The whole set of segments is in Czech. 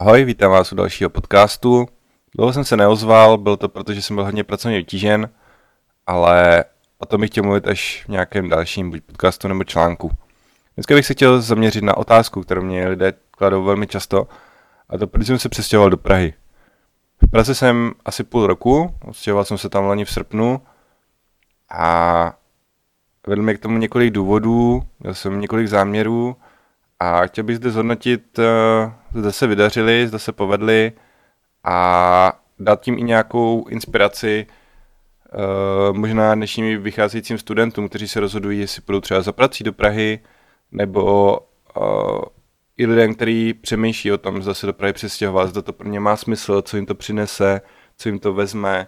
Ahoj, vítám vás u dalšího podcastu. Dlouho jsem se neozval, byl to proto, že jsem byl hodně pracovně vytížen, ale o tom bych chtěl mluvit až v nějakém dalším buď podcastu nebo článku. Dneska bych se chtěl zaměřit na otázku, kterou mě lidé kladou velmi často, a to proč jsem se přestěhoval do Prahy. V Praze jsem asi půl roku, odstěhoval jsem se tam loni v srpnu a vedl mě k tomu několik důvodů, měl jsem několik záměrů a chtěl bych zde zhodnotit, eh, zda se vydařili, zda se povedli a dát tím i nějakou inspiraci eh, možná dnešním vycházejícím studentům, kteří se rozhodují, jestli budou třeba za prací do Prahy, nebo uh, i lidem, kteří přemýšlí o tom, zda se do Prahy přestěhovat, zda to pro ně má smysl, co jim to přinese, co jim to vezme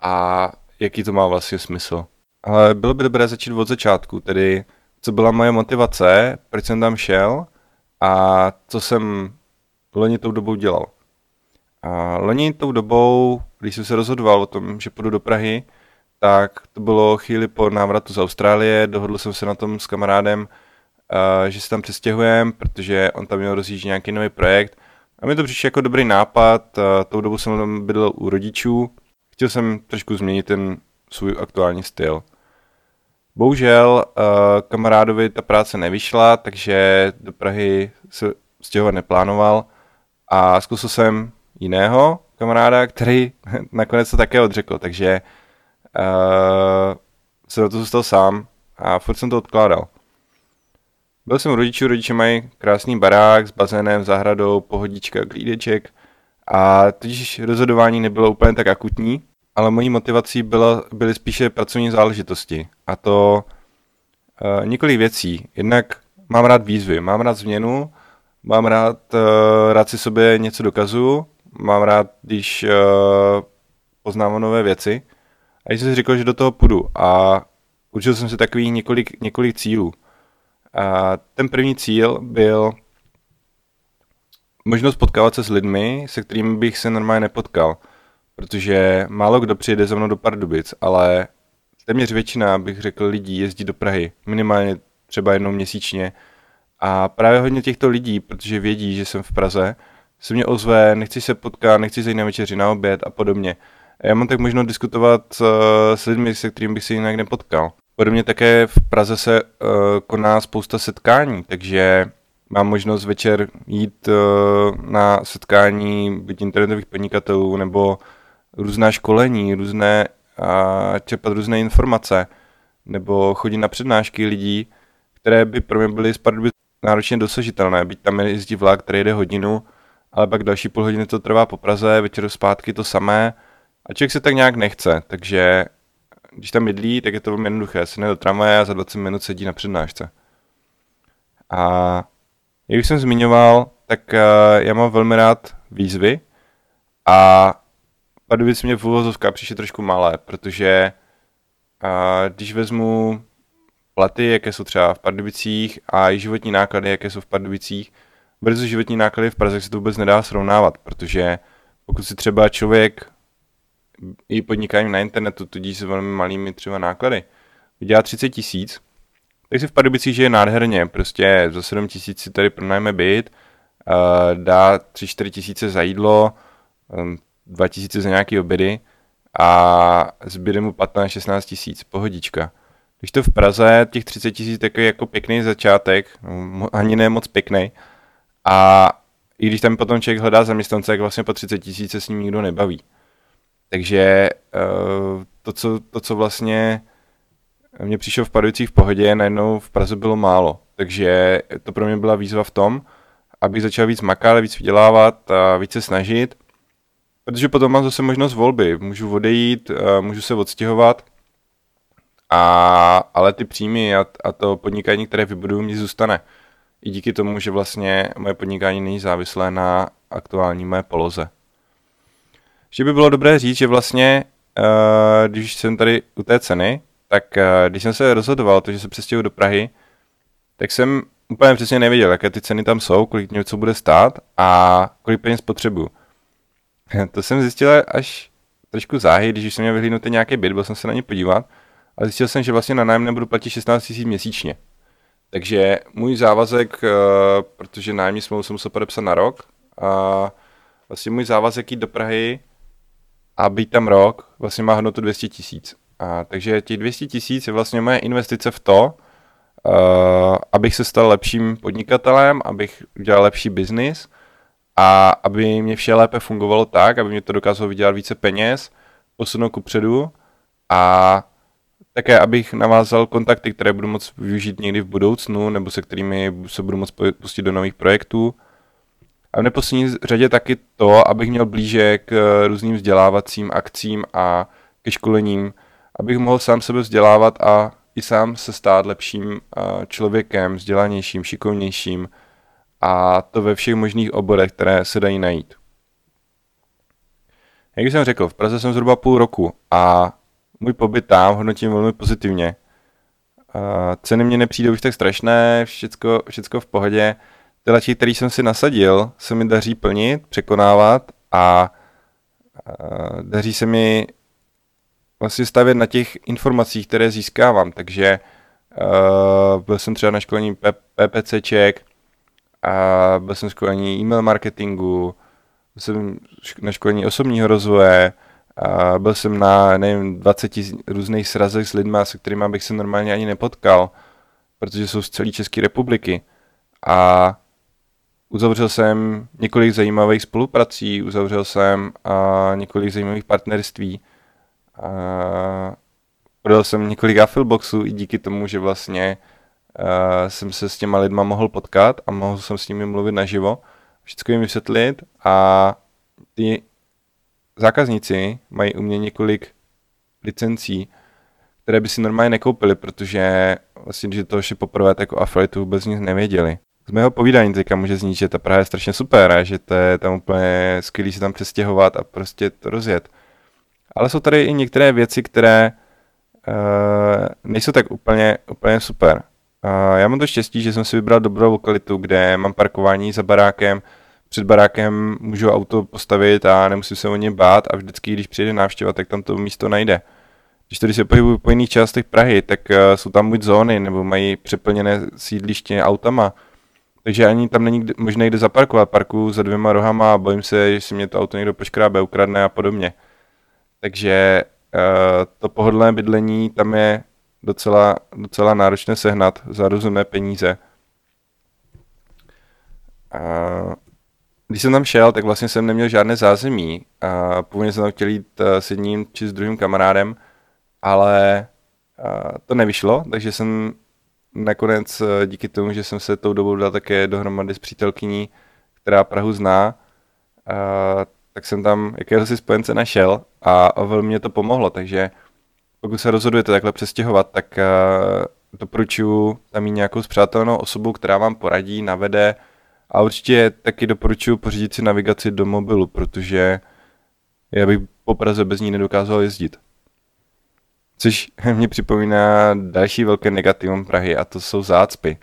a jaký to má vlastně smysl. Ale bylo by dobré začít od začátku, tedy co byla moje motivace, proč jsem tam šel a co jsem loni tou dobou dělal. A loni tou dobou, když jsem se rozhodoval o tom, že půjdu do Prahy, tak to bylo chvíli po návratu z Austrálie, dohodl jsem se na tom s kamarádem, že se tam přestěhujeme, protože on tam měl rozjíždět nějaký nový projekt. A mi to přišlo jako dobrý nápad, tou dobu jsem tam bydlel u rodičů, chtěl jsem trošku změnit ten svůj aktuální styl. Bohužel kamarádovi ta práce nevyšla, takže do Prahy se stěhovat neplánoval a zkusil jsem jiného kamaráda, který nakonec to také odřekl, takže uh, jsem na to zůstal sám a furt jsem to odkládal. Byl jsem u rodičů, rodiče mají krásný barák s bazénem, zahradou, pohodička, klídeček a totiž rozhodování nebylo úplně tak akutní, ale mojí motivací byla, byly spíše pracovní záležitosti. A to uh, několik věcí. Jednak mám rád výzvy, mám rád změnu, mám rád, uh, rád si sobě něco dokazuju, mám rád, když uh, poznávám nové věci. A když jsem si řekl, že do toho půjdu a učil jsem si takových několik, několik cílů. A ten první cíl byl možnost potkávat se s lidmi, se kterými bych se normálně nepotkal protože málo kdo přijede za mnou do Pardubic, ale téměř většina, bych řekl, lidí jezdí do Prahy, minimálně třeba jednou měsíčně. A právě hodně těchto lidí, protože vědí, že jsem v Praze, se mě ozve, nechci se potkat, nechci zajít na večeři, na oběd a podobně. A já mám tak možnost diskutovat uh, s lidmi, se kterými bych se jinak nepotkal. Podobně také v Praze se uh, koná spousta setkání, takže mám možnost večer jít uh, na setkání byť internetových podnikatelů nebo různá školení, různé a čerpat různé informace, nebo chodit na přednášky lidí, které by pro mě byly z náročně dosažitelné, byť tam jezdí vlak, který jede hodinu, ale pak další půl hodiny to trvá po Praze, večer zpátky to samé a člověk se tak nějak nechce, takže když tam bydlí, tak je to velmi jednoduché, se do tramvaje a za 20 minut sedí na přednášce. A jak už jsem zmiňoval, tak uh, já mám velmi rád výzvy a Pardubice mě v úvozovkách přišly trošku malé, protože a, když vezmu platy, jaké jsou třeba v Pardubicích a i životní náklady, jaké jsou v Pardubicích, versus životní náklady v Praze se to vůbec nedá srovnávat, protože pokud si třeba člověk i podnikání na internetu, tudíž s velmi malými třeba náklady, vydělá 30 tisíc, tak si v Pardubicích žije nádherně, prostě za 7 tisíc si tady pronajme byt, dá 3-4 tisíce za jídlo, 2000 za nějaký obědy a zbyde mu 15-16 tisíc, pohodička. Když to v Praze, těch 30 tisíc je jako pěkný začátek, no, ani ne moc pěkný. A i když tam potom člověk hledá zaměstnance, tak vlastně po 30 tisíc se s ním nikdo nebaví. Takže eh, to, co, to, co vlastně mě přišlo v Pardubicích v pohodě, najednou v Praze bylo málo. Takže to pro mě byla výzva v tom, abych začal víc makat, víc vydělávat a více se snažit – Protože potom mám zase možnost volby. Můžu odejít, eh, můžu se odstěhovat, a, ale ty příjmy a, a to podnikání, které vybuduju, mi zůstane. I díky tomu, že vlastně moje podnikání není závislé na aktuální mé poloze. Ještě by bylo dobré říct, že vlastně, uh, když jsem tady u té ceny, tak uh, když jsem se rozhodoval, to, že se přestěhuji do Prahy, tak jsem úplně přesně nevěděl, jaké ty ceny tam jsou, kolik něco bude stát a kolik peněz potřebuju. To jsem zjistil až trošku záhy, když jsem měl vyhlídnout nějaký byt, byl jsem se na ně podívat a zjistil jsem, že vlastně na nájem nebudu platit 16 000 měsíčně. Takže můj závazek, eh, protože nájemní smlouvu jsem musel podepsat na rok, a vlastně můj závazek jít do Prahy a být tam rok vlastně má hodnotu 200 tisíc. Takže těch 200 tisíc je vlastně moje investice v to, uh, abych se stal lepším podnikatelem, abych udělal lepší biznis a aby mě vše lépe fungovalo tak, aby mě to dokázalo vydělat více peněz, posunout ku předu a také, abych navázal kontakty, které budu moct využít někdy v budoucnu, nebo se kterými se budu moct pustit do nových projektů. A v neposlední řadě taky to, abych měl blíže k různým vzdělávacím akcím a ke školením, abych mohl sám sebe vzdělávat a i sám se stát lepším člověkem, vzdělanějším, šikovnějším a to ve všech možných oborech, které se dají najít. Jak jsem řekl, v Praze jsem zhruba půl roku a můj pobyt tam hodnotím velmi pozitivně. Ceny mě nepřijdou už tak strašné, všecko, všecko v pohodě. Ty lači, který jsem si nasadil, se mi daří plnit, překonávat a daří se mi vlastně stavět na těch informacích, které získávám. Takže uh, byl jsem třeba na školení PPCček, a byl jsem školení e-mail marketingu, byl jsem na školení osobního rozvoje, a byl jsem na, nevím, 20 různých srazech s lidmi, se kterými bych se normálně ani nepotkal, protože jsou z celé České republiky. A uzavřel jsem několik zajímavých spoluprací, uzavřel jsem a několik zajímavých partnerství. A prodal jsem několik affilboxů i díky tomu, že vlastně uh, jsem se s těma lidma mohl potkat a mohl jsem s nimi mluvit naživo, všechno jim vysvětlit a ty zákazníci mají u mě několik licencí, které by si normálně nekoupili, protože vlastně, když to šli poprvé, tak o affiliatu vůbec nic nevěděli. Z mého povídání teďka může znít, že ta Praha je strašně super a že to je tam úplně skvělý se tam přestěhovat a prostě to rozjet. Ale jsou tady i některé věci, které uh, nejsou tak úplně, úplně super. Uh, já mám to štěstí, že jsem si vybral dobrou lokalitu, kde mám parkování za barákem, před barákem můžu auto postavit a nemusím se o ně bát a vždycky, když přijde návštěva, tak tam to místo najde. Když tady se pohybuju po jiných částech Prahy, tak uh, jsou tam buď zóny, nebo mají přeplněné sídliště autama, takže ani tam není možné kde zaparkovat. Parkuju za dvěma rohama a bojím se, že si mě to auto někdo poškrábe, ukradne a podobně. Takže uh, to pohodlné bydlení tam je docela, docela náročné sehnat za rozumné peníze. Když jsem tam šel, tak vlastně jsem neměl žádné zázemí. A původně jsem tam chtěl jít eh, s jedním či s druhým kamarádem, ale to nevyšlo, takže jsem nakonec díky tomu, že jsem se tou dobou dal také dohromady s přítelkyní, která Prahu zná, tak jsem tam jakéhosi spojence našel a velmi mě to pomohlo, takže pokud se rozhodujete takhle přestěhovat, tak doporučuji tam mít nějakou zpřátelnou osobu, která vám poradí, navede a určitě taky doporučuji pořídit si navigaci do mobilu, protože já bych po Praze bez ní nedokázal jezdit. Což mě připomíná další velké negativum Prahy a to jsou zácpy.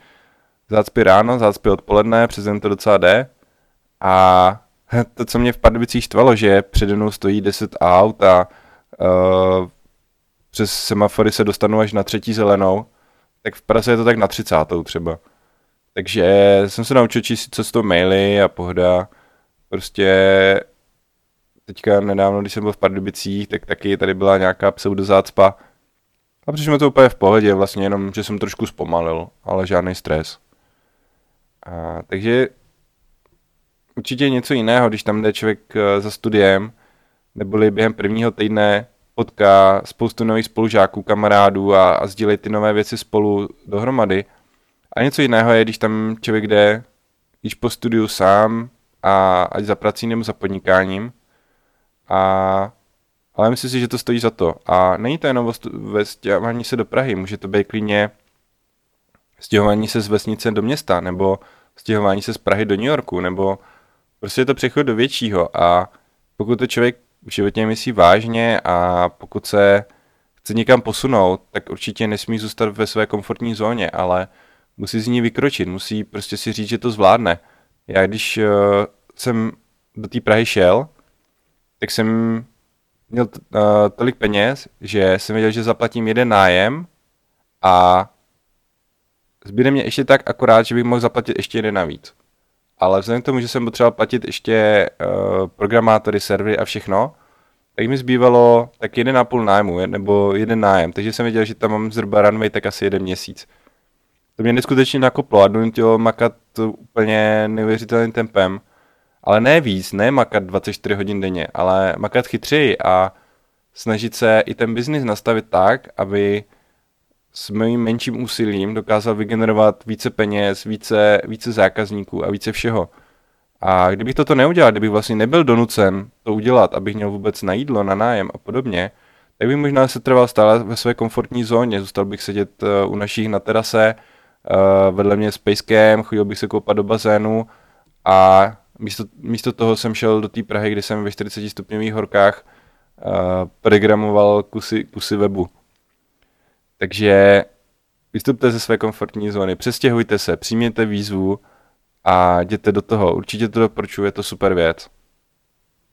Zácpy ráno, zácpy odpoledne, přes den to docela jde a to, co mě v Pardubicích štvalo, že přede mnou stojí 10 aut a uh, přes semafory se dostanu až na třetí zelenou, tak v Praze je to tak na třicátou třeba. Takže jsem se naučil číst cestou maily a pohoda. Prostě teďka nedávno, když jsem byl v Pardubicích, tak taky tady byla nějaká pseudozácpa. A přišlo to úplně v pohodě, vlastně jenom, že jsem trošku zpomalil, ale žádný stres. A, takže určitě něco jiného, když tam jde člověk eh, za studiem, neboli během prvního týdne potká spoustu nových spolužáků, kamarádů a, a sdílej ty nové věci spolu dohromady. A něco jiného je, když tam člověk jde již po studiu sám a ať za prací nebo za podnikáním. A, ale myslím si, že to stojí za to. A není to jenom ve stěhování se do Prahy, může to být klidně stěhování se z vesnice do města, nebo stěhování se z Prahy do New Yorku, nebo prostě je to přechod do většího a pokud to člověk v životě myslí vážně a pokud se chce někam posunout, tak určitě nesmí zůstat ve své komfortní zóně, ale musí z ní vykročit, musí prostě si říct, že to zvládne. Já když uh, jsem do té Prahy šel, tak jsem měl t- uh, tolik peněz, že jsem věděl, že zaplatím jeden nájem a zbyde mě ještě tak akorát, že bych mohl zaplatit ještě jeden navíc. ale vzhledem k tomu, že jsem potřeboval platit ještě uh, programátory, servery a všechno, tak mi zbývalo tak jeden a půl nájmu, nebo jeden nájem, takže jsem věděl, že tam mám zhruba runway tak asi jeden měsíc. To mě neskutečně nakoplo a donutilo makat úplně neuvěřitelným tempem, ale ne víc, ne makat 24 hodin denně, ale makat chytřeji a snažit se i ten biznis nastavit tak, aby s mým menším úsilím dokázal vygenerovat více peněz, více, více zákazníků a více všeho. A kdybych toto neudělal, kdybych vlastně nebyl donucen to udělat, abych měl vůbec na jídlo, na nájem a podobně, tak bych možná se trval stále ve své komfortní zóně. Zůstal bych sedět uh, u našich na terase, uh, vedle mě s pejskem, chodil bych se koupat do bazénu a místo, místo toho jsem šel do té Prahy, kde jsem ve 40 stupňových horkách uh, programoval kusy, kusy webu. Takže vystupte ze své komfortní zóny, přestěhujte se, přijměte výzvu a jděte do toho. Určitě to doporučuji, je to super věc.